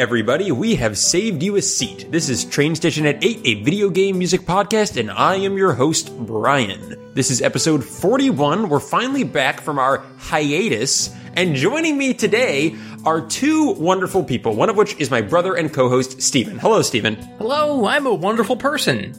Everybody. We have saved you a seat. This is Train Station at 8, a video game music podcast, and I am your host, Brian. This is episode 41. We're finally back from our hiatus, and joining me today are two wonderful people, one of which is my brother and co host, Steven. Hello, Steven. Hello, I'm a wonderful person.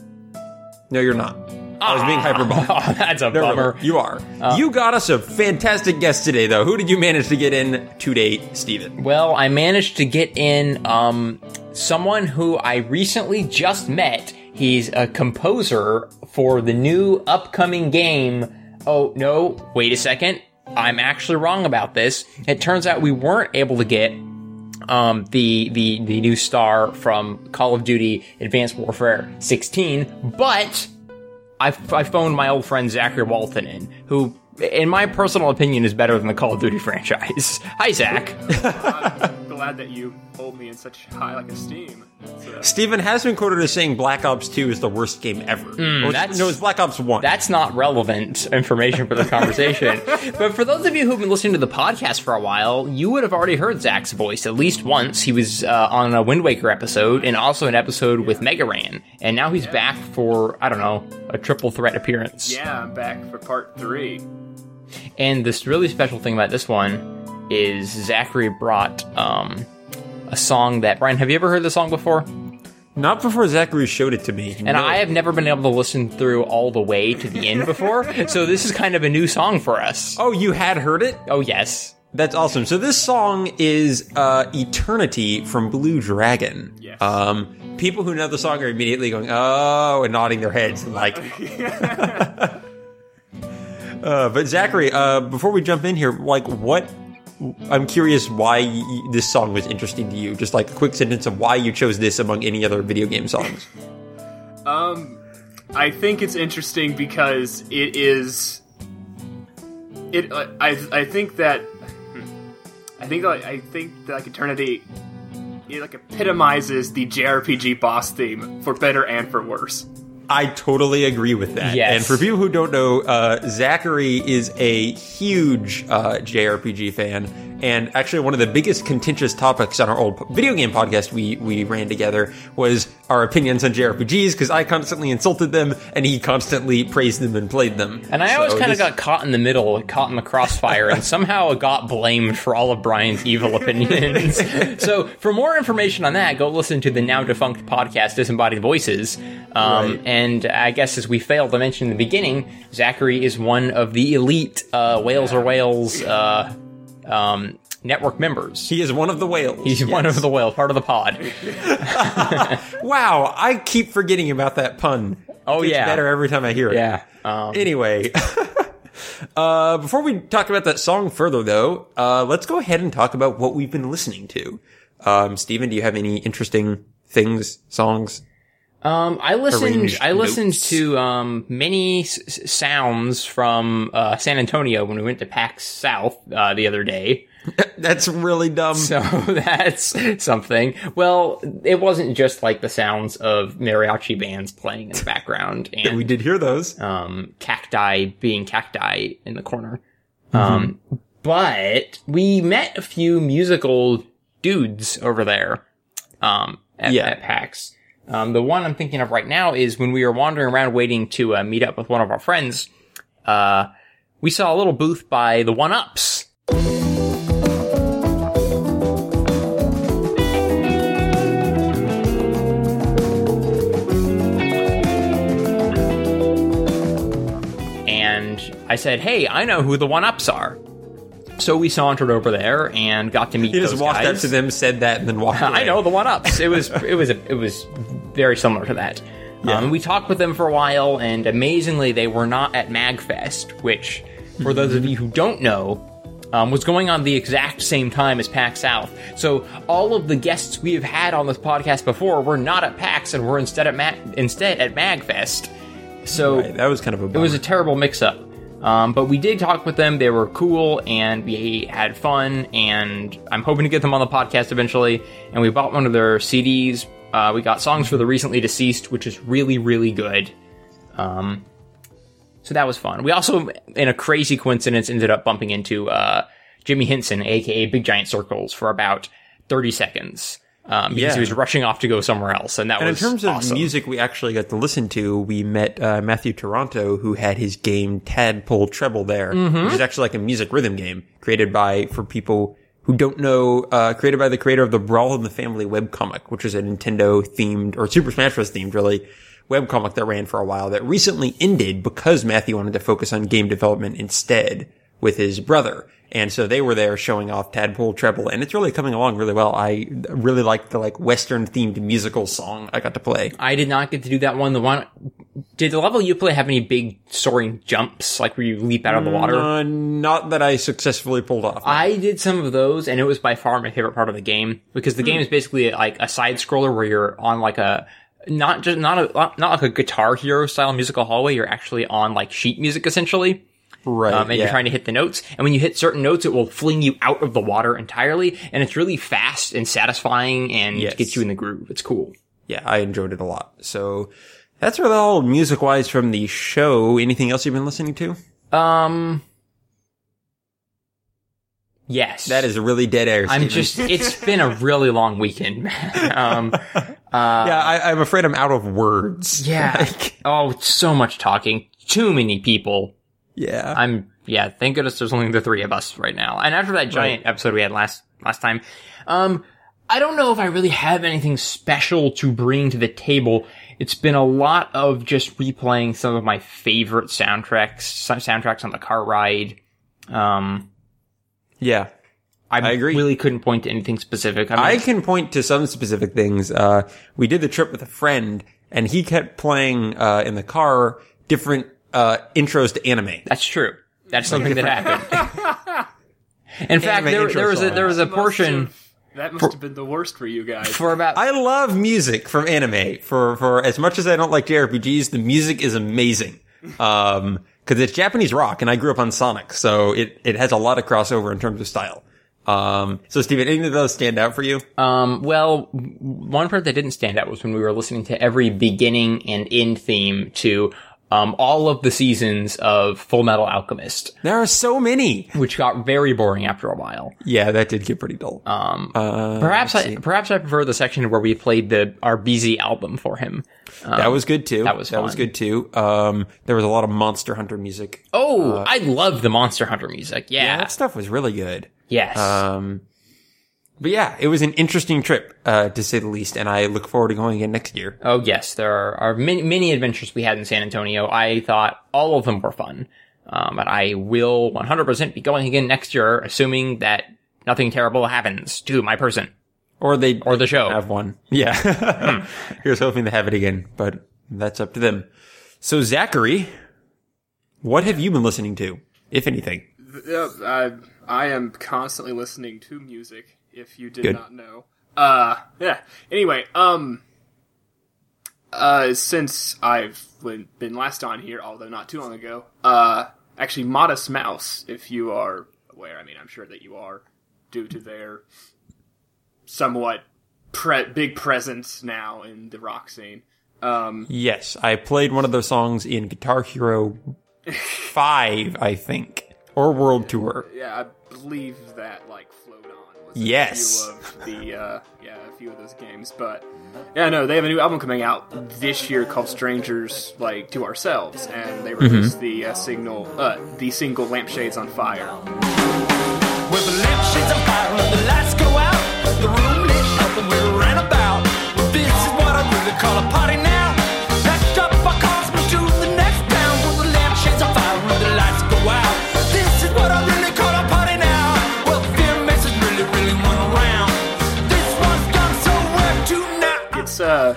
No, you're not. I was being hyperbolic. Oh, that's a No, bummer. no, you are. you got us a fantastic guest today, though. Who did you manage to get in today, Steven? Well, I managed to get in um, someone who I recently just met. He's a composer for the new upcoming game. Oh, no, wait a second. I'm actually wrong about this. It turns out we weren't able to get um, the, the, the new star from Call of Duty Advanced Warfare 16, but I, I phoned my old friend Zachary Walton in, who, in my personal opinion, is better than the Call of Duty franchise. Hi, Zach. I'm glad that you hold me in such high like esteem. It's, uh, Steven has been quoted as saying Black Ops 2 is the worst game ever. Or it's- Hmm, that's- no, it's Black Ops 1. That's not relevant information for the conversation. but for those of you who've been listening to the podcast for a while, you would have already heard Zach's voice at least once. He was uh, on a Wind Waker episode and also an episode with Mega Ran. And now he's back for, I don't know, a triple threat appearance. yeah, I'm back for part three. And this really special thing about this one is Zachary brought um, a song that Brian. Have you ever heard this song before? Not before Zachary showed it to me. And I have never been able to listen through all the way to the end before, so this is kind of a new song for us. Oh, you had heard it? Oh yes, That's awesome. So this song is uh, Eternity from Blue Dragon. Yes. Um, people who know the song are immediately going, oh, and nodding their heads like. uh, but Zachary, uh, before we jump in here, like what? I'm curious why y- this song was interesting to you. Just like a quick sentence of why you chose this among any other video game songs. Um, I think it's interesting because it is. It. uh, I. I think that. I think. Like, I think that like Eternity. It like epitomizes the JRPG boss theme for better and for worse. I totally agree with that. Yes. And for people who don't know, uh, Zachary is a huge uh, JRPG fan, and actually one of the biggest contentious topics on our old video game podcast we we ran together was our opinions on JRPGs because I constantly insulted them and he constantly praised them and played them. and I always kind of this- got caught in the middle, caught in the crossfire, and somehow got blamed for all of Brian's evil opinions. so, for more information on that, go listen to the now defunct podcast Disembodied Voices. Um, Right. And I guess as we failed to mention in the beginning, Zachary is one of the elite uh, Wales or Whales uh, um, network members. he is one of the whales. He's one of the whales, part of the pod. Wow, I keep forgetting about that pun. Oh It's yeah, better every time I hear it. yeah. Um, Anyway, uh, before we talk about that song further, though, uh, let's go ahead and talk about what we've been listening to. Um, Steven, do you have any interesting things, songs? Um, I listened. I listened notes. to um many s- sounds from uh, San Antonio when we went to PAX South uh, the other day. That's really dumb. So that's something. Well, it wasn't just like the sounds of mariachi bands playing in the background and we did hear those. um, cacti being cacti in the corner. Um, but we met a few musical dudes over there, um, at, Yeah. at PAX. Um, the one I'm thinking of right now is when we were wandering around waiting to uh, meet up with one of our friends. Uh, we saw a little booth by the One Ups. And I said, "Hey, I know who the One Ups are." So we sauntered over there and got to meet. He just walked guys. up to them, said that, and then walked away. I know the one ups. It was it was it was very similar to that. Yeah. Um, we talked with them for a while, and amazingly, they were not at Magfest, which, for those of you who don't know, um, was going on the exact same time as PAX South. So all of the guests we have had on this podcast before were not at PAX, and were instead at Ma- instead at Magfest. So Right, that was kind of a it was a terrible mix-up. Um, but we did talk with them. They were cool, and we had fun. And I'm hoping to get them on the podcast eventually. And we bought one of their CDs. Uh, we got songs for the recently deceased, which is really, really good. Um, so that was fun. We also, in a crazy coincidence, ended up bumping into uh, Jimmy Hinson, aka Big Giant Circles, for about 30 seconds. Um, because Yeah. he was rushing off to go somewhere else, and that And in terms of awesome. music we actually got to listen to, we met uh, Matthew Taranto, who had his game Tadpole Treble there, Mm-hmm. which is actually like a music rhythm game created by, for people who don't know, uh, created by the creator of the Brawl in the Family webcomic, which is a Nintendo themed, or Super Smash Bros. themed really, webcomic that ran for a while that recently ended because Matthew wanted to focus on game development instead with his brother. And so they were there showing off Tadpole Treble, and it's really coming along really well. I really like the like Western themed musical song I got to play. I did not get to do that one. The one did the level you play have any big soaring jumps, like where you leap out of the water? Uh, not that I successfully pulled off. I did some of those, and it was by far my favorite part of the game because the game is basically like a side scroller where you're on like a not just not a not like a Guitar Hero style musical hallway. You're actually on like sheet music essentially, right. um, and yeah. you're trying to hit the notes. And when you hit certain notes, it will fling you out of the water entirely, and it's really fast and satisfying and Yes. gets you in the groove. It's cool. yeah, I enjoyed it a lot. So that's really all music wise from the show. Anything else you've been listening to? Um. Yes, That is a really dead air. I'm just. It's been a really long weekend. Man. Um. yeah, I, I'm afraid I'm out of words. Yeah. Like, oh, so much talking. Too many people. Yeah. I'm yeah, thank goodness there's only the three of us right now. And after that giant episode we had last last time, um I don't know if I really have anything special to bring to the table. It's been a lot of just replaying some of my favorite soundtracks, some soundtracks on the car ride. Um yeah. I, I agree. really couldn't point to anything specific. I, mean, I can point to some specific things. Uh, we did the trip with a friend and he kept playing, uh, in the car different, uh, intros to anime. That's true. That's something that happened. In fact, there, there was a there was a portion that must have been the worst for you guys. for about I love music from anime. For for as much as I don't like JRPGs, the music is amazing. Um, because it's Japanese rock, and I grew up on Sonic, so it it has a lot of crossover in terms of style. Um, so Steven, any of those stand out for you? Um, well, one part that didn't stand out was when we were listening to every beginning and end theme to um, all of the seasons of Full Metal Alchemist, There are so many. which got very boring after a while. Yeah, that did get pretty dull. Um, Uh, perhaps I perhaps I prefer the section where we played the our BZ album for him. that was good too. that was that was good too. Um, there was a lot of Monster Hunter music. Oh, I love the Monster Hunter music. Yeah, Yeah. that stuff was really good. yes. Um, but yeah, it was an interesting trip, uh, to say the least, and I look forward to going again next year. Oh yes, there are, are many, many adventures we had in San Antonio. I thought all of them were fun, um, but I will 100% be going again next year, assuming that nothing terrible happens to my person Or they or the show. have one. Yeah. Here's hoping to have it again, but that's up to them. So Zachary, what have you been listening to, if anything? Yeah, I, I am constantly listening to music. If you did Good. not know, uh, yeah. Anyway, um, uh, since I've been been last on here, although not too long ago, uh, actually, Modest Mouse. If you are aware, I mean, I'm sure that you are, due to their somewhat pre- big presence now in the rock scene. Um, Yes, I played one of their songs in Guitar Hero 5, I think, or World Tour. yeah, I believe that like was Yes. a few of the uh, yeah a few of those games, but yeah, no, they have a new album coming out this year called Strangers Like to Ourselves, and they released the uh, signal uh, the single Lampshades on Fire. With the lampshades on fire and the lights go out, the room lit up and we ran about. This is what I really call a party now.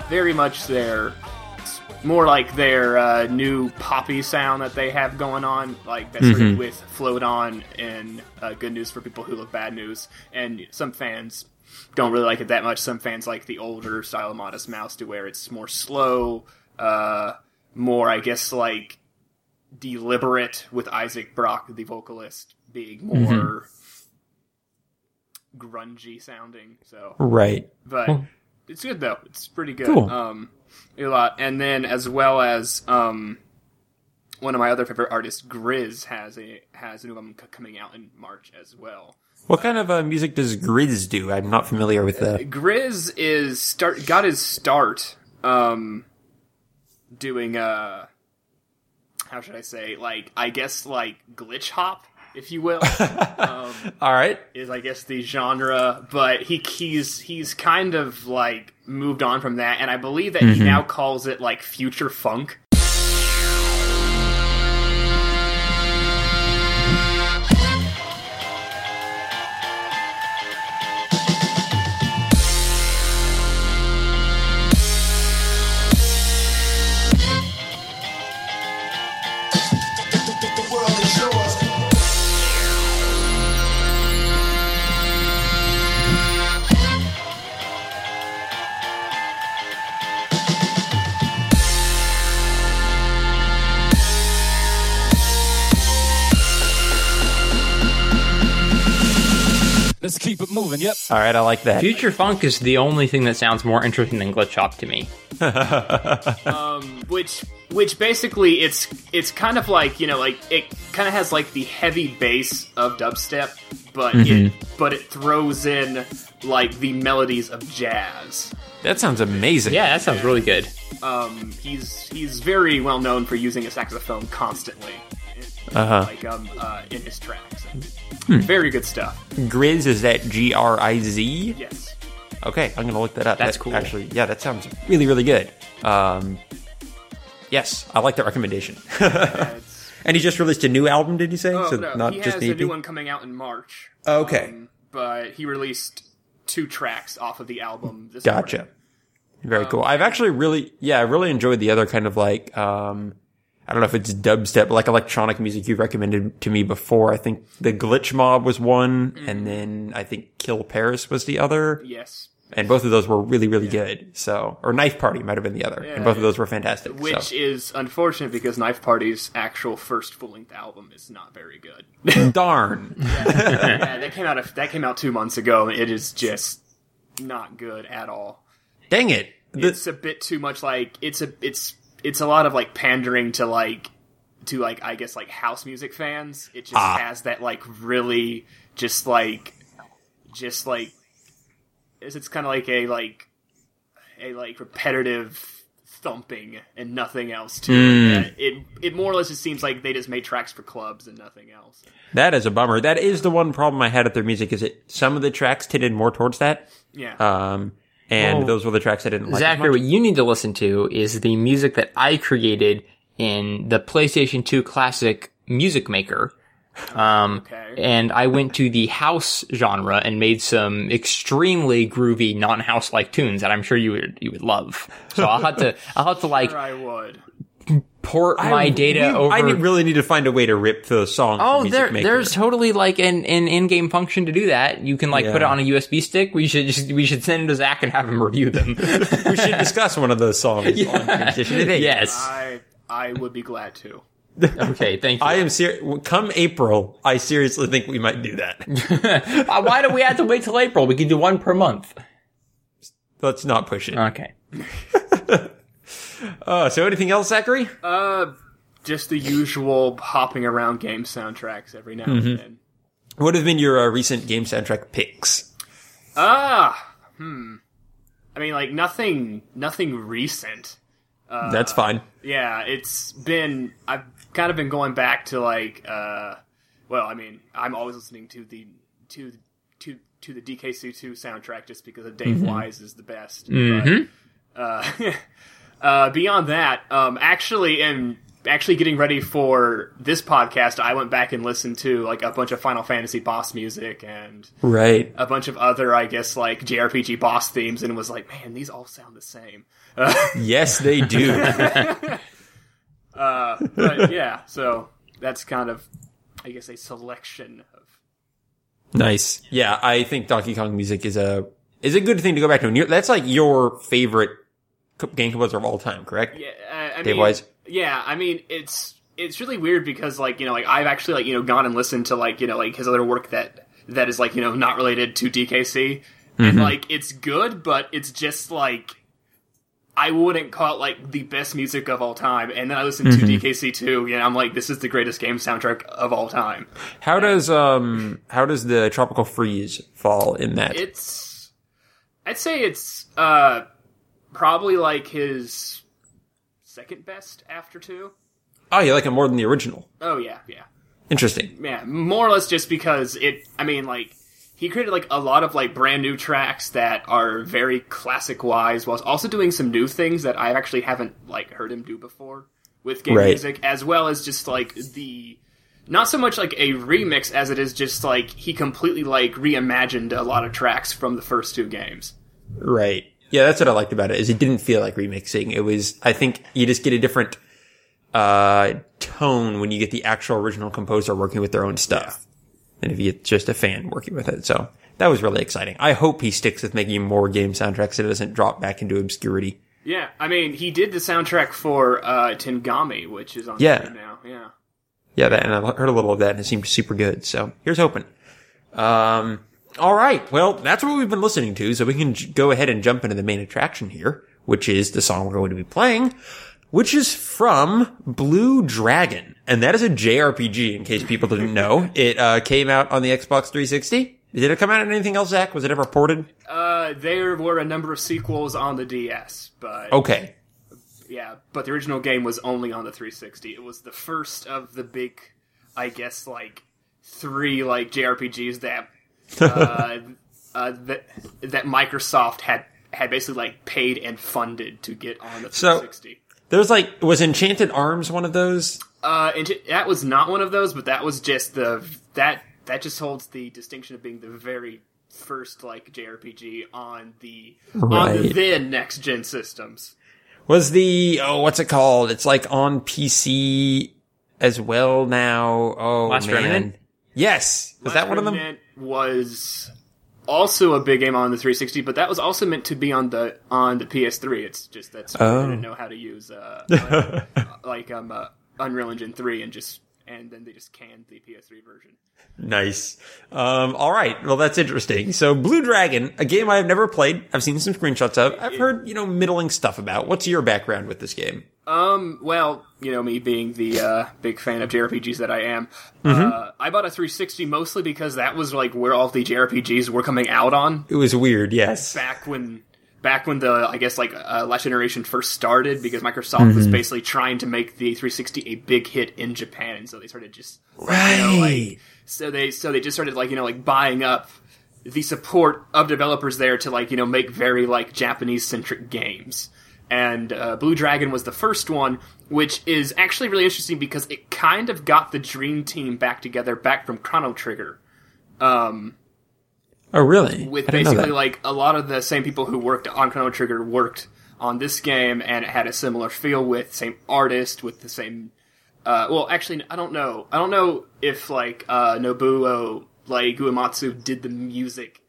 Uh, very much their more like their uh, new poppy sound that they have going on, like that's Mm-hmm. with Float On and uh, Good News for People Who Love Bad News. And some fans don't really like it that much. Some fans like the older style of Modest Mouse to where it's more slow, uh, more, I guess, like deliberate with Isaac Brock, the vocalist, being more Mm-hmm. grungy sounding. So Right. but it's good though. It's pretty good. Cool. Um, a lot, and then as well as um, one of my other favorite artists, GRiZ, has a has a new album c- coming out in March as well. What kind of uh, music does GRiZ do? I'm not familiar with the. GRiZ is start got his start um doing uh how should I say like I guess like glitch hop if you will um, All right. is I guess the genre but he he's he's kind of like moved on from that and I believe that he mm-hmm. now calls it like future funk keep it moving. Yep. All right. I like that. Future Funk is the only thing that sounds more interesting than Glitch Hop to me. which which basically it's it's kind of like you know like it kind of has like the heavy bass of dubstep but it but it throws in like the melodies of jazz That sounds amazing. Yeah, that sounds really good. um he's he's very well known for using a saxophone constantly Uh-huh. like um uh, in his tracks very good stuff GRiZ is that G R I Z? yes Okay, I'm gonna look that up. That's That- cool. Actually, yeah, that sounds really, really good. Um, yes, I like that recommendation. It's- and he just released a new album. Did you say? oh, so no, not he just has the a new one coming out in march Okay. Um, but he released two tracks off of the album this Gotcha. morning. Very cool. I've actually really, yeah, I really enjoyed the other kind of like, um, I don't know if it's dubstep, but like electronic music you recommended to me before. I think the Glitch Mob was one, Mm. and then I think Kill Paris was the other, yes and both of those were really, really good. So, or Knife Party might have been the other, and both of those were fantastic. which so. is unfortunate because Knife Party's actual first full length album is not very good. Darn. yeah, that came out a, that came out two months ago. and It is just not good at all. Dang it. The- It's a bit too much like it's a it's it's a lot of like pandering to like to like I guess like house music fans. It just Ah. has that like really just like just like it's, it's kind of like a like a like repetitive thumping and nothing else to it. It it more or less it seems like they just made tracks for clubs and nothing else. that is a bummer. That is the one problem I had with their music is it some of the tracks tended more towards that. Yeah. Um, and Well, those were the tracks I didn't like. Zachary, what you need to listen to is the music that I created in the PlayStation 2 Classic Music Maker. Um, Okay. and I went to the house genre and made some extremely groovy, non-house like tunes that I'm sure you would you would love. So I'll have to I'll have to like Sure I would. Port my data we- over. I need- really need to find a way to rip the song. Oh, from Music there, Maker. there's totally like an, an in-game function to do that. You can like put it on a USB stick. We should just, we should send it to Zach and have him review them. we should discuss one of those songs on Transition yes. I I would be glad to. Okay. Thank you. I am serious. Come April, I seriously think we might do that. Uh, why do we have to wait till April? We can do one per month. Let's not push it. Okay. Uh, so anything else, Zachary? Uh, just the usual hopping around game soundtracks every now Mm-hmm. and then. What have been your uh, recent game soundtrack picks? Ah, hmm. I mean, like nothing, nothing recent. That's fine. Yeah, it's been. I've kind of been going back to like. uh Well, I mean, I'm always listening to the to to to the DKC two soundtrack just because of Dave Wise is the best. But, uh, uh, beyond that, um, actually, and actually getting ready for this podcast, I went back and listened to like a bunch of Final Fantasy boss music and Right. a bunch of other, I guess, like JRPG boss themes, and was like, man, these all sound the same. Yes, they do. But yeah, so that's kind of, I guess, a selection of. nice. Yeah, I think Donkey Kong music is a is a good thing to go back to. And you're, that's like your favorite game composer of all time, correct? Yeah, uh, I Dave mean, Wise? Yeah, I mean, it's it's really weird because like you know, like I've actually like you know gone and listened to like you know like his other work that that is like you know not related to DKC, Mm-hmm. and like it's good, but it's just like I wouldn't call it like the best music of all time. And then I listened to DKC two, and I'm like, this is the greatest game soundtrack of all time. How does um how does the Tropical Freeze fall in that? It's, I'd say it's uh probably like his second best after two. oh, you like it more than the original. Oh yeah, yeah. Interesting. yeah, more or less just because it. I mean, like he created like a lot of like brand new tracks that are very classic wise, whilst also doing some new things that I actually haven't like heard him do before with game Right. music, as well as just like the. Not so much like a remix as it is just like he completely like reimagined a lot of tracks from the first two games. Right. Yeah, that's what I liked about it. Is it didn't feel like remixing. It was. I think you just get a different uh tone when you get the actual original composer working with their own stuff, than if you get just a fan working with it. So that was really exciting. I hope he sticks with making more game soundtracks so it doesn't drop back into obscurity. Yeah, I mean he did the soundtrack for uh, Tengami, which is on Yeah. Now. Yeah. Yeah, that, and I heard a little of that, and it seemed super good. So here's hoping. Um, all right. Well, that's what we've been listening to. So we can j- go ahead and jump into the main attraction here, which is the song we're going to be playing, which is from Blue Dragon, and that is a JRPG. In case people didn't know, it uh, came out on the Xbox 360. Did it come out on anything else, Zach? Was it ever ported? Uh, there were a number of sequels on the DS, but Okay. Yeah, but the original game was only on the 360. It was the first of the big, I guess, like three like JRPGs that uh, uh, that that Microsoft had had basically like paid and funded to get on the So- 360. There's like, was Enchanted Arms one of those? Uh, and that was not one of those, but that was just the that that just holds the distinction of being the very first like JRPG on the on the then next gen systems. Was the oh what's it called? It's like on PC as well now. Oh Last man. Remnant? Yes. Was that one of them? Was also a big game on the 360, but that was also meant to be on the on the PS3. It's just that Sony Oh. didn't know how to use uh, uh, like um uh, Unreal Engine 3 and just and then they just canned the PS3 version. Nice. Um, all right. Well, that's interesting. So, Blue Dragon, a game I've never played. I've seen some screenshots of. I've heard, you know, middling stuff about. What's your background with this game? Um, well, you know me being the uh, big fan of JRPGs that I am, Mm-hmm. uh, I bought a 360 mostly because that was like where all the JRPGs were coming out on. It was weird. Yes. back when back when the I guess like uh, last generation first started because Microsoft was basically trying to make the 360 a big hit in Japan, and so they started just Right. you know, like so they so they just started like you know like buying up the support of developers there to like you know make very like Japanese centric games. And uh, Blue Dragon was the first one, which is actually really interesting because it kind of got the dream team back together, back from Chrono Trigger. Um, oh, really? with I didn't know basically like a lot of the same people who worked on Chrono Trigger worked on this game, and it had a similar feel with same artist with the same. Uh, well, actually, I don't know. I don't know if like uh, Nobuo like Uematsu did the music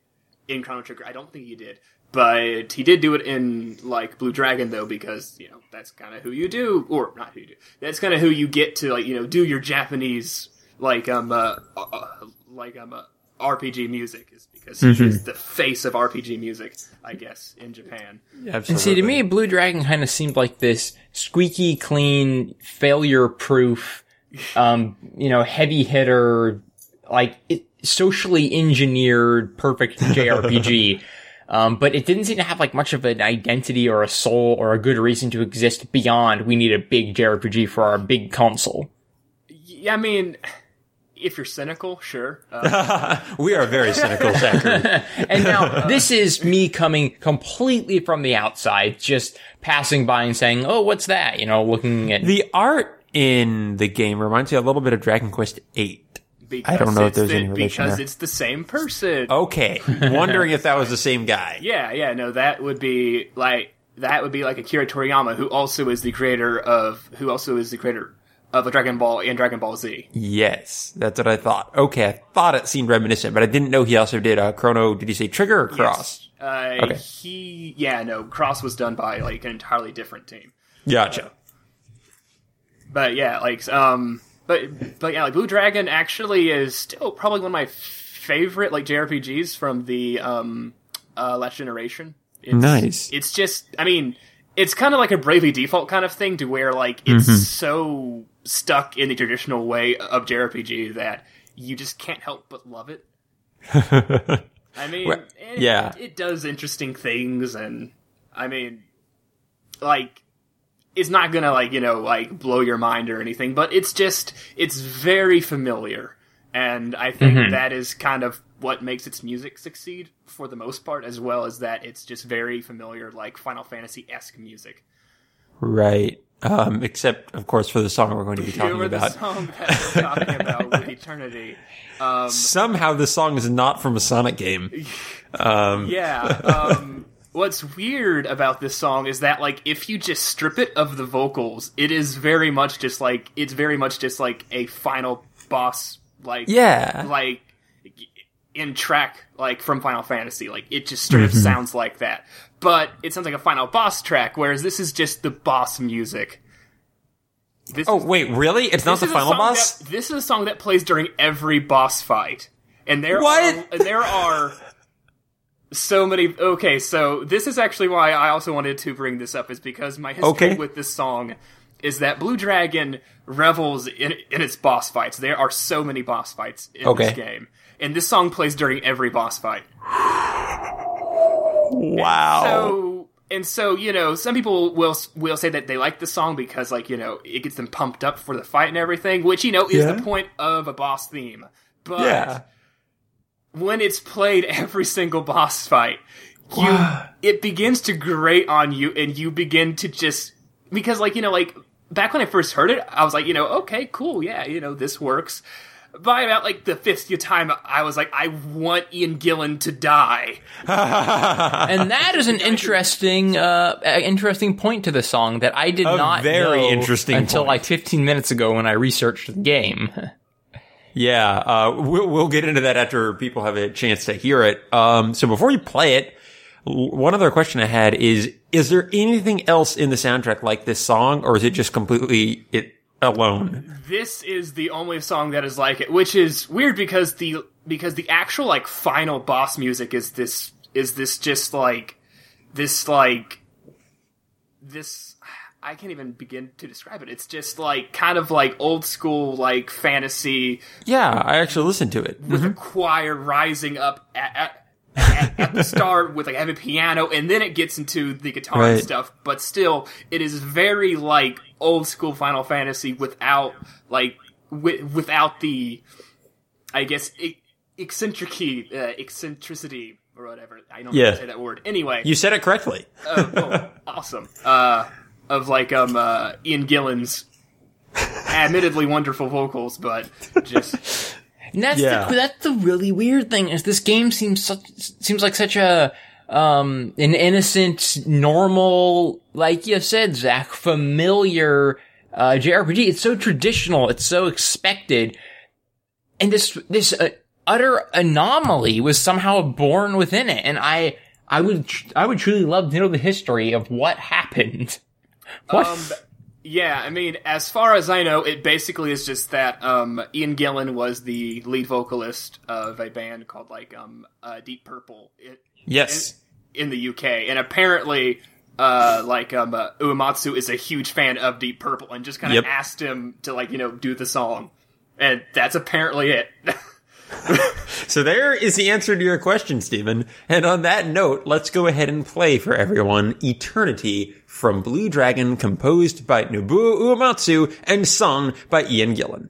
in Chrono Trigger. I don't think he did, but he did do it in like Blue Dragon though, because you know that's kind of who you do, or not who you do. That's kind of who you get to like you know do your Japanese like um uh, uh like um uh, RPG music is because he is the face of RPG music, I guess, in Japan. Absolutely. And see, to me, Blue Dragon kind of seemed like this squeaky clean, failure proof, um, you know, heavy hitter, like it, socially engineered, perfect JRPG. um, but it didn't seem to have like much of an identity or a soul or a good reason to exist beyond we need a big JRPG for our big console. Yeah, I mean, if you're cynical, sure. Uh, we are very cynical, Zachary. And now this is me coming completely from the outside, just passing by and saying, "Oh, what's that?" You know, looking at the art in the game reminds me a little bit of Dragon Quest VIII. because I don't know if it's there's the- any relation because there. it's the same person. Okay. Wondering if that was the same guy. Yeah, yeah, no, that would be like that would be like Akira Toriyama, who also is the creator of who also is the creator of a Dragon Ball and Dragon Ball Z. Yes, that's what I thought. Okay, I thought it seemed reminiscent, but I didn't know he also did uh, Chrono. Did you say Trigger or Cross? Uh, Okay. He, yeah, no, Cross was done by like an entirely different team. Gotcha. But yeah, like um, but but yeah, like Blue Dragon actually is still probably one of my favorite like JRPGs from the um uh last generation. It's, Nice. It's just, I mean, it's kind of like a Bravely Default kind of thing to where like it's mm-hmm. so stuck in the traditional way of JRPG that you just can't help but love it. I mean, Well, it, yeah. it, it does interesting things, and I mean, like, it's not gonna like you know like blow your mind or anything, but it's just it's very familiar, and I think mm-hmm. that is kind of what makes its music succeed for the most part, as well as that it's just very familiar, like Final Fantasy esque music. Right. Um, except, of course, for the song we're going to be talking about. the song that we're talking about with Eternity? Um, Somehow, the song is not from a Sonic game. Um, Yeah. Um, what's weird about this song is that, like, if you just strip it of the vocals, it is very much just like it's very much just like a final boss, like Yeah. like in track like from Final Fantasy. Like it just straight Mm-hmm. up sounds like that, but it sounds like a final boss track. Whereas this is just the boss music. This Oh, is- wait, really? It's not the final boss? that- this is a song that plays during every boss fight, and there What? are there are so many. Okay, so this is actually why I also wanted to bring this up, is because my history Okay. with this song is that Blue Dragon revels in in its boss fights. There are so many boss fights in Okay. this game, and this song plays during every boss fight. Wow. So and so you know, some people will will say that they like the song because like you know it gets them pumped up for the fight and everything, which you know is Yeah. the point of a boss theme. But yeah. when it's played every single boss fight, you it begins to grate on you, and you begin to just because like you know like back when I first heard it, I was like you know okay cool yeah you know this works. By about like the fifth time, I was like, I want Ian Gillan to die. and that is an interesting, uh, uh, interesting point to the song that I did A not very know interesting until point. like 15 minutes ago when I researched the game. Yeah, uh, we'll, we'll get into that after people have a chance to hear it. Um, so before you play it, one other question I had is, is there anything else in the soundtrack like this song, or is it just completely it alone? this is the only song that is like it, which is weird because the because the actual like final boss music is this is this just like this like this I can't even begin to describe it. It's just like kind of like old school like fantasy Yeah, I actually listened to it. with a mm-hmm. choir rising up at, at, at, at the start with like heavy piano, and then it gets into the guitar and stuff. But still, it is very like old school Final Fantasy without like wi- without the, I guess, e- eccentricity, uh, eccentricity or whatever. I don't know how Yeah. to say that word. Anyway, You said it correctly. uh, oh, awesome. Uh, of like um uh, Ian Gillan's admittedly wonderful vocals, but just And that's Yeah. the, that's the really weird thing is this game seems such, seems like such a um an innocent, normal, like you said, Zach, familiar uh, JRPG. It's so traditional. It's so expected, and this this uh, utter anomaly was somehow born within it. And I I would tr- I would truly love to know the history of what happened. What? Um, yeah, I mean, as far as I know, it basically is just that um, Ian Gillan was the lead vocalist of a band called like um, uh, Deep Purple in, Yes. in the UK, and apparently, uh, like um, uh, Uematsu is a huge fan of Deep Purple, and just kind of Yep. asked him to like you know do the song, and that's apparently it. So there is the answer to your question, Steven. And on that note, let's go ahead and play for everyone Eternity from Blue Dragon, composed by Nobuo Uematsu and sung by Ian Gillan.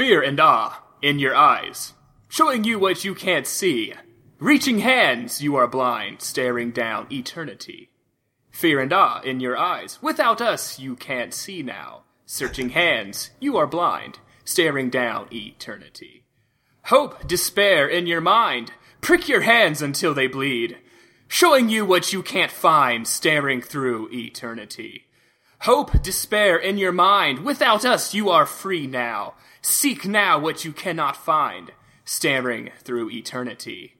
Fear and awe in your eyes, showing you what you can't see. Reaching hands, you are blind, staring down eternity. Fear and awe in your eyes, without us, you can't see now. Searching hands, you are blind, staring down eternity. Hope, despair in your mind, prick your hands until they bleed. Showing you what you can't find, staring through eternity. Hope, despair in your mind. Without us, you are free now. Seek now what you cannot find, staring through eternity.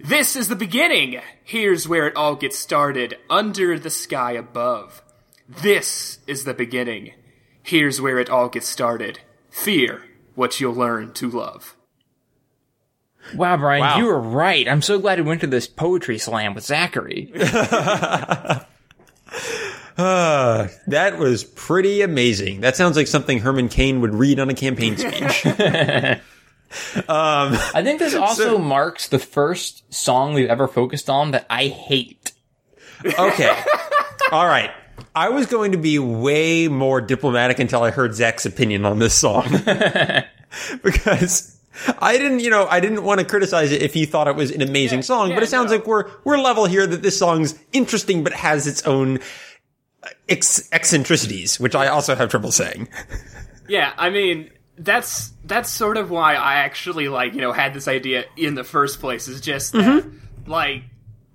This is the beginning. Here's where it all gets started, under the sky above. This is the beginning. Here's where it all gets started. Fear what you'll learn to love. Wow, Brian, Wow. you were right. I'm so glad we went to this poetry slam with Zachary. Uh, that was pretty amazing. That sounds like something Herman Cain would read on a campaign speech. I think this also marks the first song we've ever focused on that I hate. okay. All right. I was going to be way more diplomatic until I heard Zach's opinion on this song. because I didn't, you know, I didn't want to criticize it if he thought it was an amazing song, but it sounds no. like we're, we're level here that this song's interesting but has its own ex- eccentricities, which I also have trouble saying. Yeah, I mean, that's that's sort of why I actually like, you know, had this idea in the first place is just that mm-hmm. like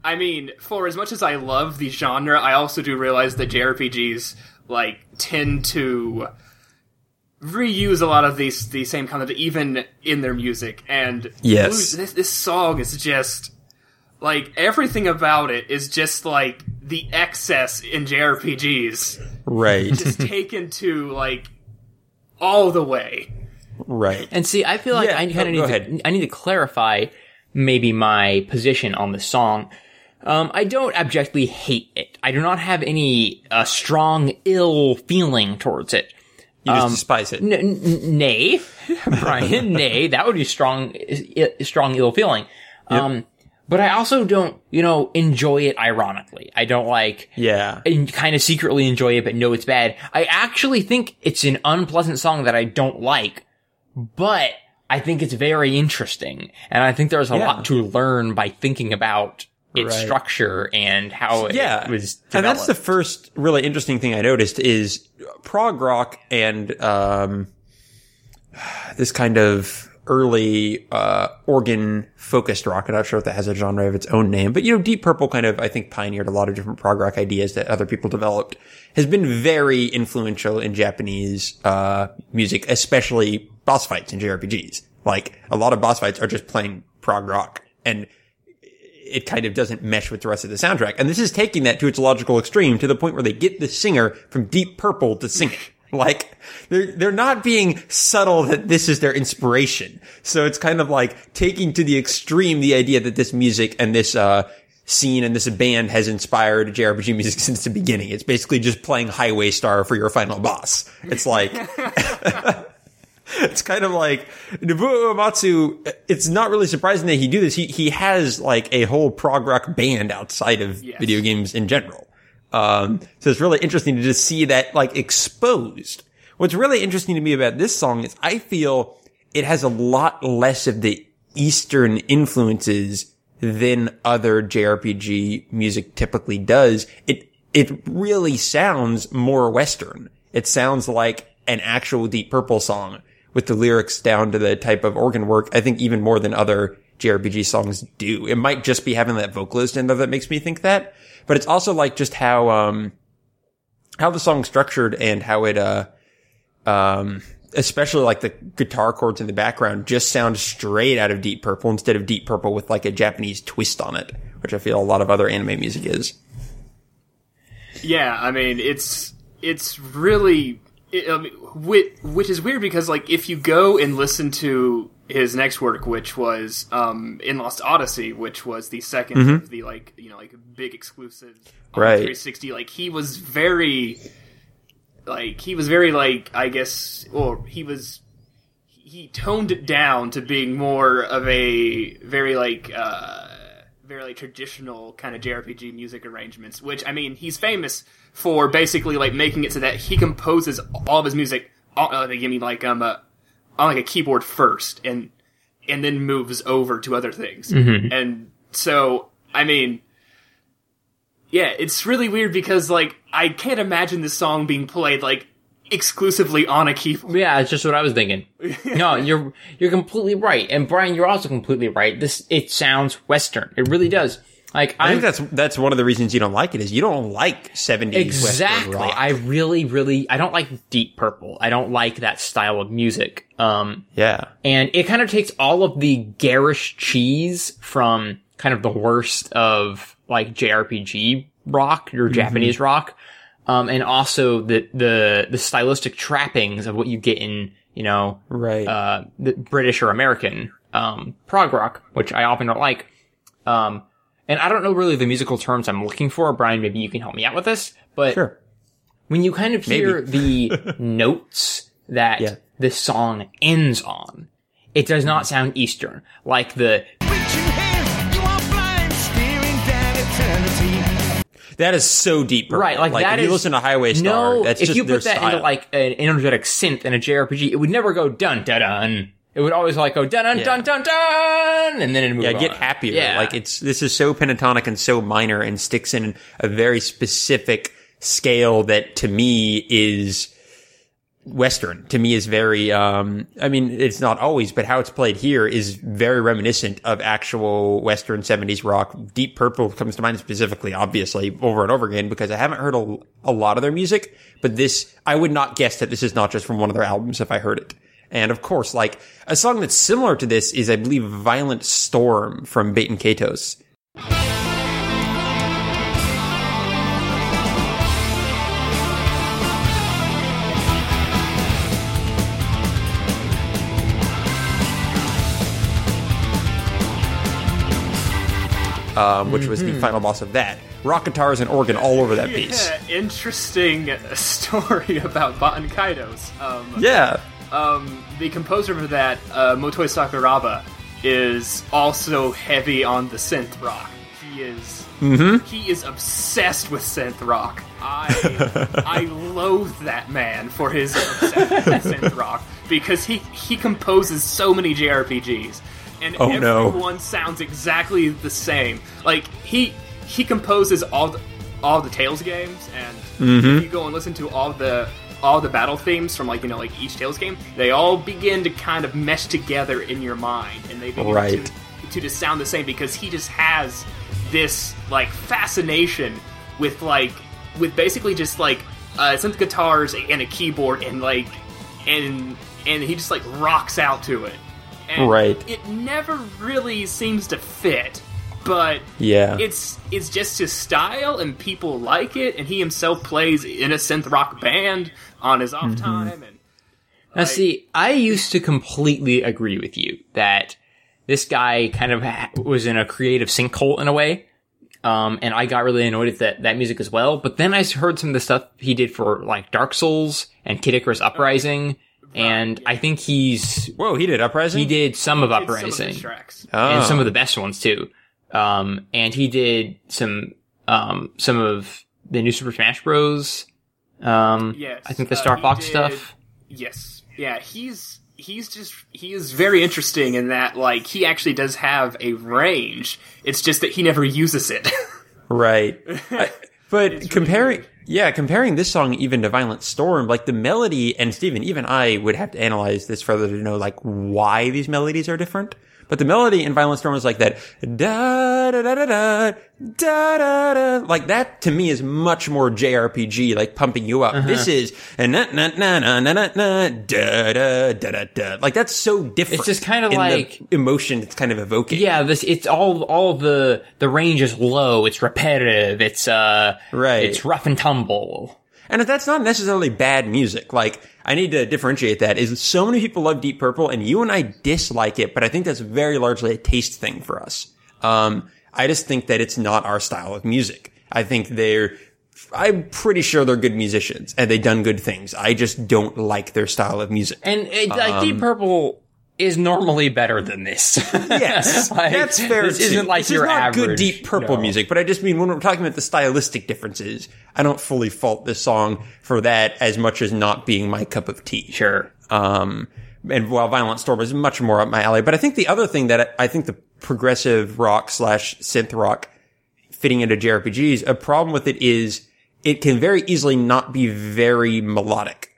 I mean, for as much as I love the genre, I also do realize that JRPGs like tend to reuse a lot of these the same kind of even in their music and Yes. Blues- this this song is just like everything about it is just like the excess in JRPGs Right. just taken to like all the way. right. And see, I feel like Yeah, I kind of go need ahead. to, I need to clarify maybe my position on the song. Um, I don't abjectly hate it. I do not have any uh, strong ill feeling towards it. You just despise it. N- n- nay, Brian, nay, that would be strong, i- strong ill feeling. Um, but I also don't, you know, enjoy it ironically. I don't like, yeah. and kind of secretly enjoy it, but know it's bad. I actually think it's an unpleasant song that I don't like, but I think it's very interesting. And I think there's a Yeah. lot to learn by thinking about its Right. structure and how yeah, it was developed. and that's the first really interesting thing I noticed is prog rock and um, this kind of early uh, organ focused rock. I'm not sure if that has a genre of its own name, but you know, Deep Purple kind of I think pioneered a lot of different prog rock ideas that other people developed. Has been very influential in Japanese uh, music, especially boss fights in JRPGs. Like a lot of boss fights are just playing prog rock and it kind of doesn't mesh with the rest of the soundtrack. And this is taking that to its logical extreme to the point where they get the singer from Deep Purple to sing it. Like, they're, they're not being subtle that this is their inspiration. So it's kind of like taking to the extreme the idea that this music and this, uh, scene and this band has inspired JRPG music since the beginning. It's basically just playing Highway Star for your final boss. It's like, it's kind of like Nobuo Uematsu. It's not really surprising that he do this. He he has like a whole prog rock band outside of Yes. video games in general. Um, so it's really interesting to just see that like exposed. What's really interesting to me about this song is I feel it has a lot less of the Eastern influences than other JRPG music typically does. It it really sounds more Western. It sounds like an actual Deep Purple song with the lyrics down to the type of organ work. I think even more than other JRPG songs do. It might just be having that vocalist in there that makes me think that, but it's also like just how um how the song's structured and how it uh um especially like the guitar chords in the background just sound straight out of Deep Purple instead of Deep Purple with like a Japanese twist on it, which I feel a lot of other anime music is. Yeah, I mean it's it's really it, I mean, which, which is weird because like if you go and listen to his next work, which was um, in Lost Odyssey, which was the 2nd of the like you know like big exclusive Right. 360, like he was very like he was very like I guess or he was he toned it down to being more of a very like uh very like traditional kind of JRPG music arrangements, which I mean he's famous for basically like making it so that he composes all of his music. All, uh, mean like um uh, on like a keyboard first, and and then moves over to other things. Mm-hmm. And so, I mean, yeah, it's really weird because like I can't imagine this song being played like exclusively on a keyboard. Yeah, it's just what I was thinking. no, you're you're completely right, and Brian, you're also completely right. This it sounds Western. It really does. Like I I'm think that's that's one of the reasons you don't like it is you don't like 70s exactly. I really, really, I don't like Deep Purple. I don't like that style of music. Um, yeah. and it kind of takes all of the garish cheese from kind of the worst of like JRPG rock or Japanese rock, um, and also the the the stylistic trappings of what you get in you know Right. uh, the British or American um, prog rock, which I often don't like. Um, and I don't know really the musical terms I'm looking for. Brian, maybe you can help me out with this. But sure. when you kind of hear the notes that Yeah. this song ends on, it does not sound Eastern. Like the Reaching hands, you are blind, staring down eternity. That is so deep. Purple. right, like, that if you is- listen to Highway Star, No, that's if just you put that style. into like an energetic synth in a JRPG, it would never go dun dun dun. It would always like go dun dun Yeah. dun dun dun, and then it move yeah, get on. happier. Yeah, Like it's this is so pentatonic and so minor and sticks in a very specific scale that to me is Western. To me is very um I mean it's not always, but how it's played here is very reminiscent of actual Western 70s rock. Deep Purple comes to mind specifically, obviously, over and over again because I haven't heard a, a lot of their music, but this I would not guess that this is not just from one of their albums if I heard it. And of course, like a song that's similar to this is, I believe, Violent Storm from Baten Kaitos. Um, which was the final boss of that. Rock guitars and organ all over that piece. Yeah, interesting story about Baten Kaitos. Um, Yeah. um, the composer for that, uh, Motoi Sakuraba, is also heavy on the synth rock. He is he is obsessed with synth rock. I I loathe that man for his obsession with synth rock because he he composes so many JRPGs and Oh, no. everyone sounds exactly the same. Like he he composes all the, all the Tales games and Mm-hmm. if you go and listen to all the all the battle themes from like you know like each Tales game, they all begin to kind of mesh together in your mind, and they begin Right. to to just sound the same because he just has this like fascination with like with basically just like uh, synth guitars and a keyboard and like and and he just like rocks out to it. And Right. It never really seems to fit, but Yeah. it's it's just his style and people like it and he himself plays in a synth rock band on his off Mm-hmm. time and Now, see, I used to completely agree with you that this guy kind of ha- was in a creative sinkhole in a way. Um, and I got really annoyed at that, that music as well. But then I heard some of the stuff he did for like Dark Souls and Kid Icarus Uprising. and I think he's, Whoa, he did Uprising? he did some of it's some of Uprising his tracks. and Oh. some of the best ones too. Um, and he did some, um, some of the new Super Smash Bros. Um, Yes, I think the uh, Star he Fox did- stuff. Yes. Yeah, he's he's just he is very interesting in that like he actually does have a range. It's just that he never uses it. Right. I- but comparing, yeah, comparing this song even to Violent Storm, like the melody, and Steven, even I would have to analyze this further to know like why these melodies are different. But the melody in Violent Storm is like that da da da da da da da da. Like that to me is much more JRPG, like pumping you up. This is na na na na na na na da da da da da. Like that's so different. It's just kind of like- emotion. It's kind of evoking. Yeah, this it's all all the the range is low. It's repetitive. It's uh Right. It's rough and tumble. And if that's not necessarily bad music, like I need to differentiate that is so many people love Deep Purple and you and I dislike it, but I think that's very largely a taste thing for us. Um, I just think that it's not our style of music. I think they're, I'm pretty sure they're good musicians and they've done good things. I just don't like their style of music. And it, like Um, Deep Purple is normally better than this. Yes, Like, that's fair. This too. isn't like this your is not average. good Deep Purple no. music, but I just mean when we're talking about the stylistic differences, I don't fully fault this song for that as much as not being my cup of tea. Sure. Um, and while Violent Storm is much more up my alley. But I think the other thing that I think the progressive rock slash synth rock fitting into JRPGs, a problem with it is it can very easily not be very melodic,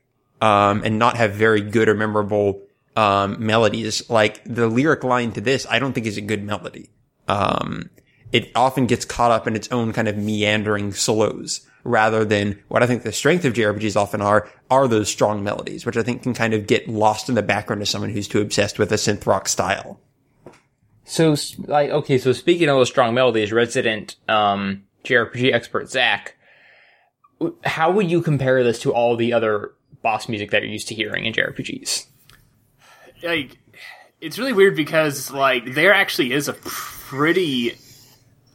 um, and not have very good or memorable, um, melodies. Like the lyric line to this, I don't think is a good melody. Um, it often gets caught up in its own kind of meandering solos rather than what I think the strength of JRPGs often are, are those strong melodies, which I think can kind of get lost in the background of someone who's too obsessed with a synth rock style. So, like, okay, so speaking of those strong melodies, resident um, JRPG expert Zach, how would you compare this to all the other boss music that you're used to hearing in JRPGs? Like it's really weird because like there actually is a pretty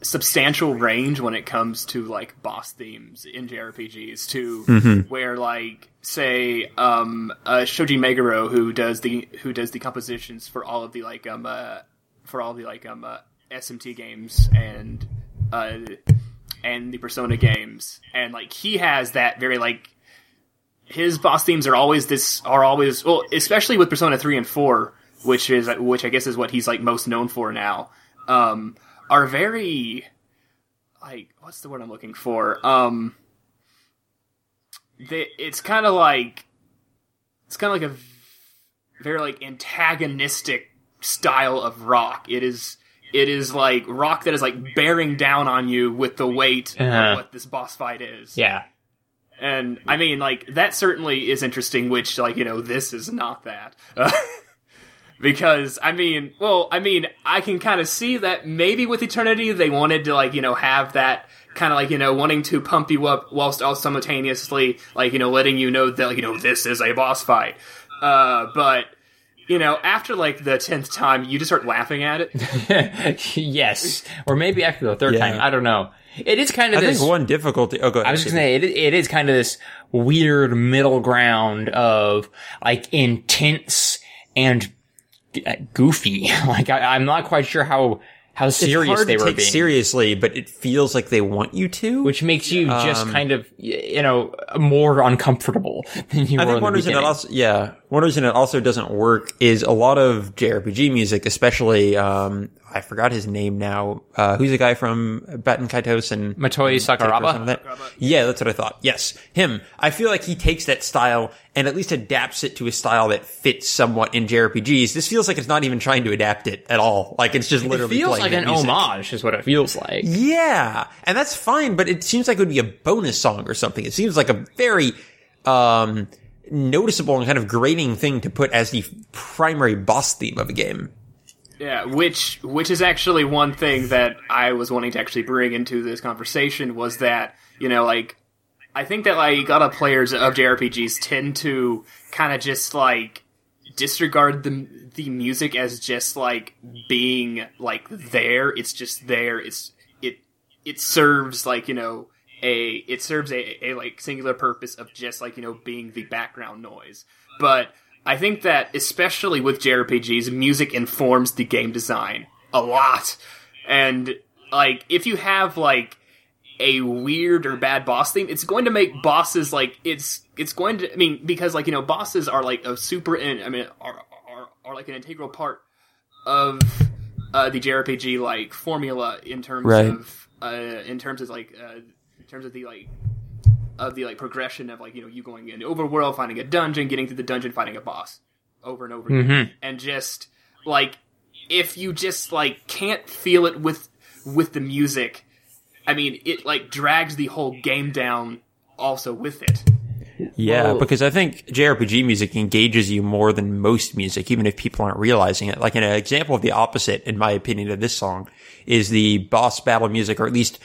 substantial range when it comes to like boss themes in JRPGs to where like say um uh, Shoji Meguro who does the who does the compositions for all of the like um uh, for all the like um uh, SMT games and uh and the Persona games. And like he has that very like his boss themes are always this are always well especially with Persona 3 and 4 which is which I guess is what he's like most known for now um are very like what's the word I'm looking for um they, it's kind of like it's kind of like a very like antagonistic style of rock it is it is like rock that is like bearing down on you with the weight Uh-huh. of what this boss fight is Yeah. And I mean, like that certainly is interesting. Which, like, you know, this is not that. because I mean, well, I mean, I can kind of see that maybe with Eternity they wanted to like, you know, have that kind of like, you know, wanting to pump you up whilst also simultaneously like, you know, letting you know that like, you know, this is a boss fight. Uh, but you know, after like the tenth time, you just start laughing at it. yes. Or maybe after the third Yeah. time. I don't know. It is kind of I this. think one difficulty. Oh, go ahead. I was just gonna say, it, it is kind of this weird middle ground of like intense and uh, goofy. like I, I'm not quite sure how how serious they were take being, seriously, but it feels like they want you to. which makes you just Um, kind of you know more uncomfortable than you I think in one reason it also, yeah, one reason it also doesn't work is a lot of JRPG music, especially, um, I forgot his name now. Uh, who's the guy from Baten Kaitos and Matoi or Sakuraba. that? Yeah, that's what I thought. Yes, him. I feel like he takes that style and at least adapts it to a style that fits somewhat in JRPGs. This feels like it's not even trying to adapt it at all. Like it's just It literally feels playing like an music. homage, is what it feels like. Yeah, and that's fine, but it seems like it would be a bonus song or something. It seems like a very um noticeable and kind of grating thing to put as the primary boss theme of a game. Yeah, which which is actually one thing that I was wanting to actually bring into this conversation was that you know like I think that like a lot of players of JRPGs tend to kind of just like disregard the the music as just like being like there. It's just there. It's it it serves like you know a it serves a, a like singular purpose of just like you know being the background noise. But I think that especially with JRPGs, music informs the game design a lot. And like if you have like a weird or bad boss theme, it's going to make bosses like it's it's going to I mean because like you know bosses are like a super in I mean are are, are like an integral part of uh, the JRPG like formula in terms Right. of uh, in terms of like uh, in terms of the like of the like progression of like you know you going in the overworld, finding a dungeon, getting through the dungeon, fighting a boss over and over again, mm-hmm. and just like if you just like can't feel it with with the music, I mean it like drags the whole game down also with it. Yeah, Whoa. because I think JRPG music engages you more than most music, even if people aren't realizing it. Like an example of the opposite, in my opinion, of this song is the boss battle music, or at least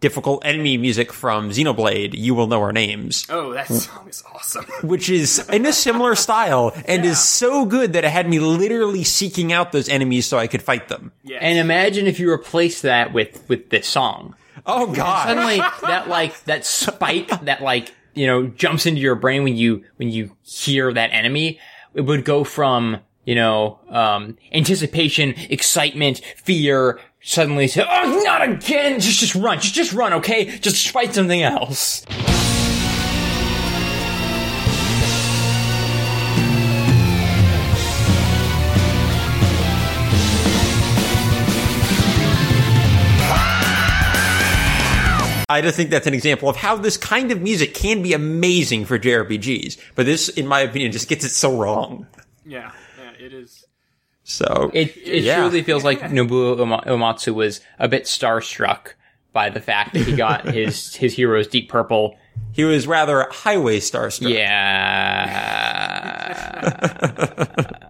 difficult enemy music from Xenoblade, You Will Know Our Names. Oh, that song is awesome. which is in a similar style and Yeah. is so good that it had me literally seeking out those enemies so I could fight them. Yes. And imagine if you replace that with with this song. Oh god. Suddenly, that like that spike that like you know jumps into your brain when you when you hear that enemy, it would go from you know um anticipation, excitement, fear suddenly say, "Oh, not again! Just, just run, just, just run, okay? Just fight something else." I just think that's an example of how this kind of music can be amazing for JRPGs, but this, in my opinion, just gets it so wrong. Yeah, yeah it is so It it yeah. truly feels like Nobuo Uma- Uematsu was a bit starstruck by the fact that he got his his heroes Deep Purple. he was rather highway starstruck. Yeah.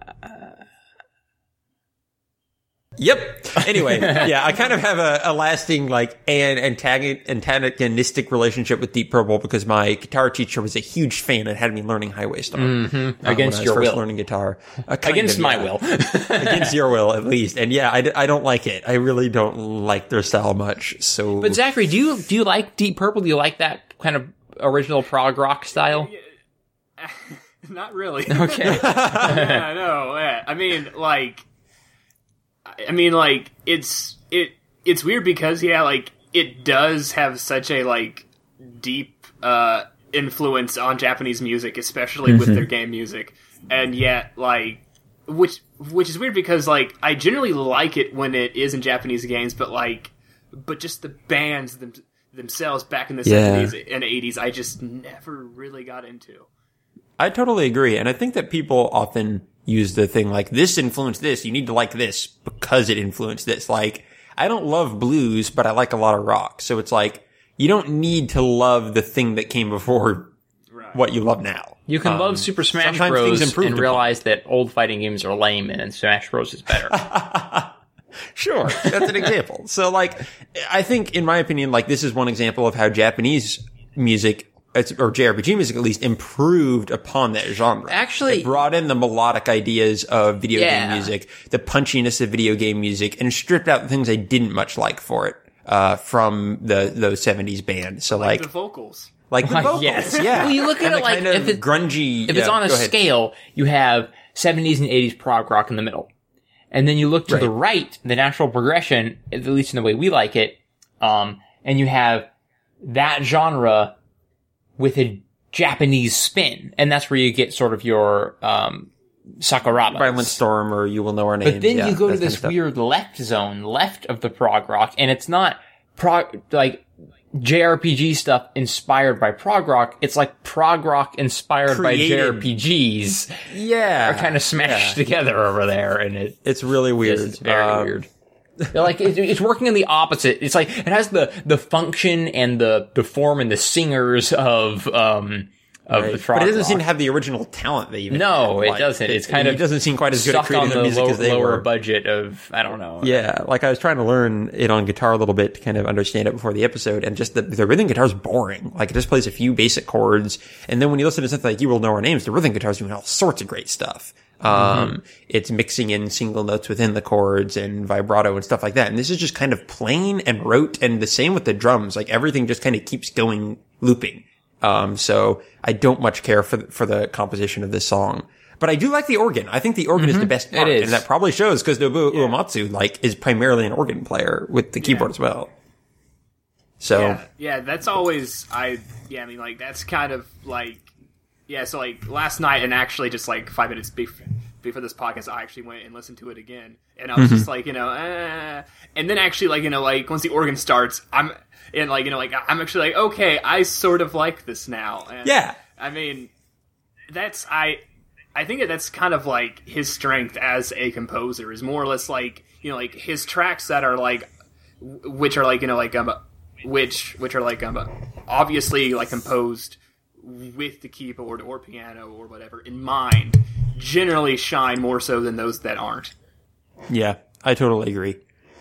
Yep. Anyway, yeah, I kind of have a, a lasting like an antagon- antagonistic relationship with Deep Purple because my guitar teacher was a huge fan and had me learning Highway Star mm-hmm. Against your first will. learning guitar. Uh, Against of, my yeah. will. against your will at least. And yeah, I don't like it. I really don't like their style much. So But Zachary, do you do you like Deep Purple? Do you like that kind of original prog rock style? Not really. Okay. yeah, no. Yeah. I mean, like, I I mean, like, it's it it's weird because yeah, like, it does have such a like deep uh influence on Japanese music, especially with their game music, and yet like. Which which is weird because like I generally like it when it is in Japanese games, but like, but just the bands them, themselves back in the Yeah. seventies and eighties, I just never really got into. I totally agree. And I think that people often use the thing like this influenced this. You need to like this because it influenced this. Like, I don't love blues, but I like a lot of rock. So it's like, you don't need to love the thing that came before Right. what you love now. You can Um, love Super Smash Bros. things improved and upon. realize that old fighting games are lame and Smash Bros. is better. Sure, that's an example. So, like, I think, in my opinion, like this is one example of how Japanese music, it's- or JRPG music at least, improved upon that genre. Actually- it brought in the melodic ideas of video Yeah. game music, the punchiness of video game music, and stripped out the things I didn't much like for it uh, from the those seventies bands. So, like, the vocals. like the vocals, yes. yeah. Well, you look at And it like kind of if it's grungy. if it's yeah, on a scale, you have 70s and 80s prog rock in the middle. And then you look to the right, the natural progression, at least in the way we like it, um, and you have that genre with a Japanese spin. And that's where you get sort of your, um, Sakuraba. Violent Storm, or you will know our names. But then yeah, you go to that kind of this weird left zone, left of the prog rock, and it's not prog like JRPG stuff inspired by prog rock. It's like prog rock inspired Created. by JRPGs yeah, are kind of smashed yeah. together over there, and it, It's really weird. it's very Um, weird. They're like it, it's working in the opposite. It's like it has the the function and the the form and the singers of um of the prog but it doesn't rock. seem to have the original talent they even no, it doesn't. It's kind it of doesn't seem quite as good at stuck on creating the the music low- as they lower were. budget of I don't know. Yeah, like I was trying to learn it on guitar a little bit to kind of understand it before the episode, and just the, the rhythm guitar is boring. Like it just plays a few basic chords, and then when you listen to something like "You Will Know Our Names," the rhythm guitar is doing all sorts of great stuff. Um, it's mixing in single notes within the chords and vibrato and stuff like that. And this is just kind of plain and rote, and the same with the drums. Like everything just kind of keeps going looping. Um, so I don't much care for the, for the composition of this song. But I do like the organ. I think the organ is the best part, is. and that probably shows because Nobuo Uematsu like is primarily an organ player with the keyboard as well. So Yeah, yeah, that's always I. Yeah, I mean, like that's kind of like yeah. So like last night, and actually just like five minutes before before this podcast, I actually went and listened to it again, and I was just like, you know, eh. and then actually like you know like once the organ starts, I'm and like you know like I'm actually like okay, I sort of like this now. And, Yeah. I mean, that's I. I think that that's kind of like his strength as a composer is more or less like you know like his tracks that are like which are like you know like um which which are like um obviously like composed with the keyboard or piano or whatever in mind generally shine more so than those that aren't yeah, I totally agree.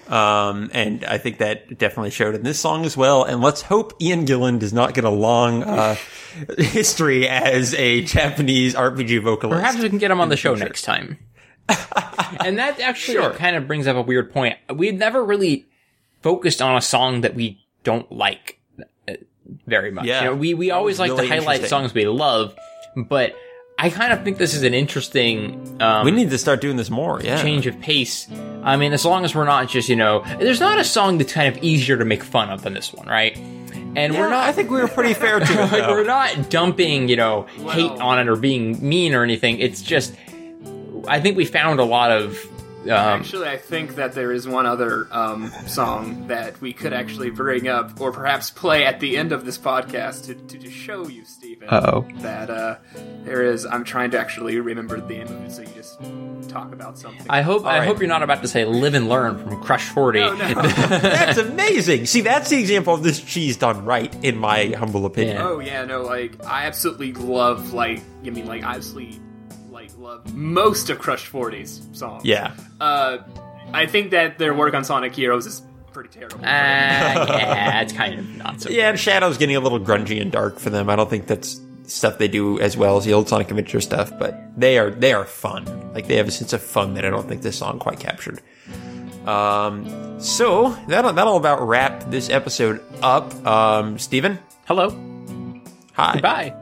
Um, and I think that definitely showed in this song as well. And let's hope Ian Gillan does not get a long uh, history as a Japanese RPG vocalist. Perhaps we can get him on the show next time. and that actually Sure. kind of brings up a weird point. We've never really focused on a song that we don't like very much. Yeah. You know, we we always like really to highlight songs we love, but I kind of think this is an interesting um, we need to start doing this more. Yeah, change of pace. I mean, as long as we're not just you know, there's not a song that's kind of easier to make fun of than this one, right? And Yeah, we're not. I think we were pretty fair to it. like we're not dumping, you know, hate Well- on it or being mean or anything. It's just I think we found a lot of Um, Actually, I think that there is one other um, song that we could actually bring up, or perhaps play at the end of this podcast to, to just show you, Steven, Uh-oh. that uh, there is. I'm trying to actually remember the name of it, so you just talk about something. I hope I right. hope you're not about to say "Live and Learn" from Crush 40. no, no. That's amazing. See, that's the example of this cheese done right, in my humble opinion. Yeah. oh yeah, no, like I absolutely love, like, I mean, like, I absolutely love most of Crush 40's songs. Yeah. Uh, I think that their work on Sonic Heroes is pretty terrible. Ah, yeah, it's kind of not so. Yeah, and Shadow's getting a little grungy and dark for them. I don't think that's stuff they do as well as the old Sonic Adventure stuff, but they are they are fun. Like they have a sense of fun that I don't think this song quite captured. Um, so that'll that'll about wrap this episode up. Um, Steven, Hello, hi. goodbye.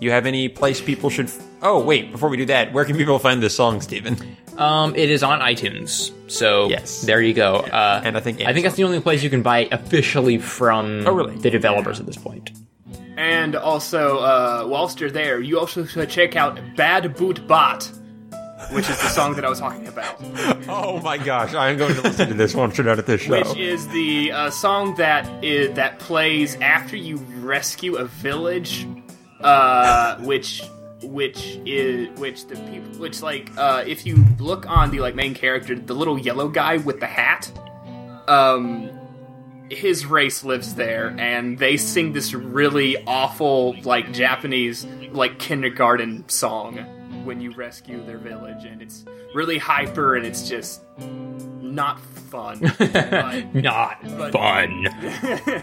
You have any place people should? F- oh wait, before we do that, where can people find this song, Steven? Um, it is on iTunes, so Yes. there you go. Uh, And I think I think that's the only place you can buy it officially from Oh, really? the developers at this point. And also, uh, whilst you're there, you also should check out Bad Boot Bot, which is the song that I was talking about. Oh my gosh, I am going to listen to this once we're done at this show. Which is the uh, song that is, that plays after you rescue a village, uh, which which is which the people which like uh, if you look on the like main character, the little yellow guy with the hat, um, his race lives there, and they sing this really awful like Japanese like kindergarten song when you rescue their village, and it's really hyper and it's just not fun. but, Not But- fun.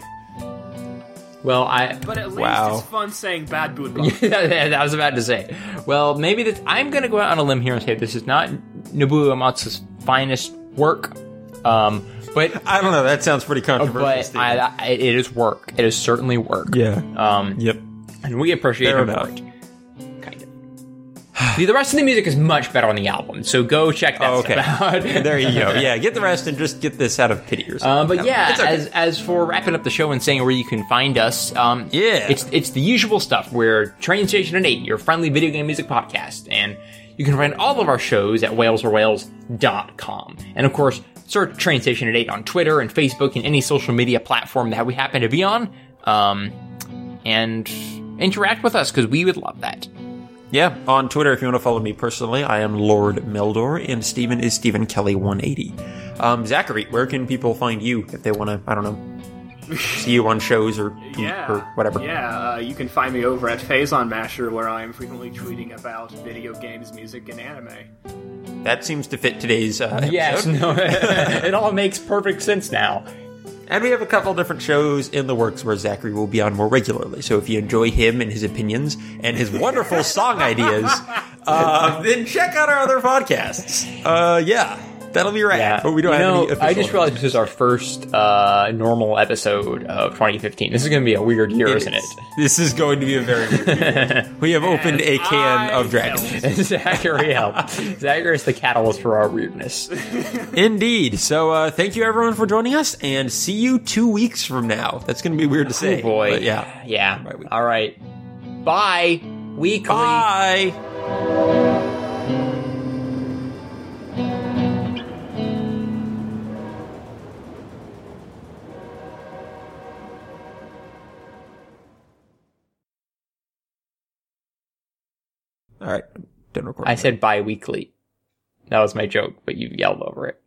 well, I but at least Wow. it's fun saying bad boot bot. I was about to say. Well, maybe this, I'm going to go out on a limb here and say this is not Nobuo Uematsu's finest work. Um, but I don't know. That sounds pretty controversial. but I, I, it is work. It is certainly work. yeah. Um, Yep. and we appreciate Fair him enough. for it. See, the rest of the music is much better on the album, so go check that Oh, okay. out. there you go. Yeah, get the rest and just get this out of pity or something. Um, but yeah, okay. as as for wrapping up the show and saying where you can find us, um, Yeah. it's it's the usual stuff. We're Train Station at Eight, your friendly video game music podcast, and you can find all of our shows at whalesorwhales.com. And of course, search Train Station at Eight on Twitter and Facebook and any social media platform that we happen to be on, um, and interact with us because we would love that. Yeah, on Twitter, if you want to follow me personally, I am Lord Meldor, and Steven is Stephen Kelly 180. Um, Zachary, where can people find you if they want to, I don't know, see you on shows or, Yeah, or whatever? Yeah, uh, you can find me over at Phazon Masher, where I am frequently tweeting about video games, music, and anime. That seems to fit today's uh, episode. Yes, no, it all makes perfect sense now. And we have a couple different shows in the works where Zachary will be on more regularly. So if you enjoy him and his opinions and his wonderful song ideas, uh, then check out our other podcasts. Uh, yeah, that'll be right. Yeah, But we don't you have know, any official I just realized this is our first uh, normal episode of 2015. This is going to be a weird year, It isn't is. This is going to be a very weird year. We have opened a can I of dragons. it? Zachary helped. Zachary is the catalyst for our weirdness. Indeed. So uh, thank you everyone for joining us, and see you two weeks from now. That's going to be weird to say. Oh boy, but yeah. yeah. Bye, weekly. All right, bye. Weekly. Bye. All right, done recording. I said bi-weekly. That was my joke, but you yelled over it.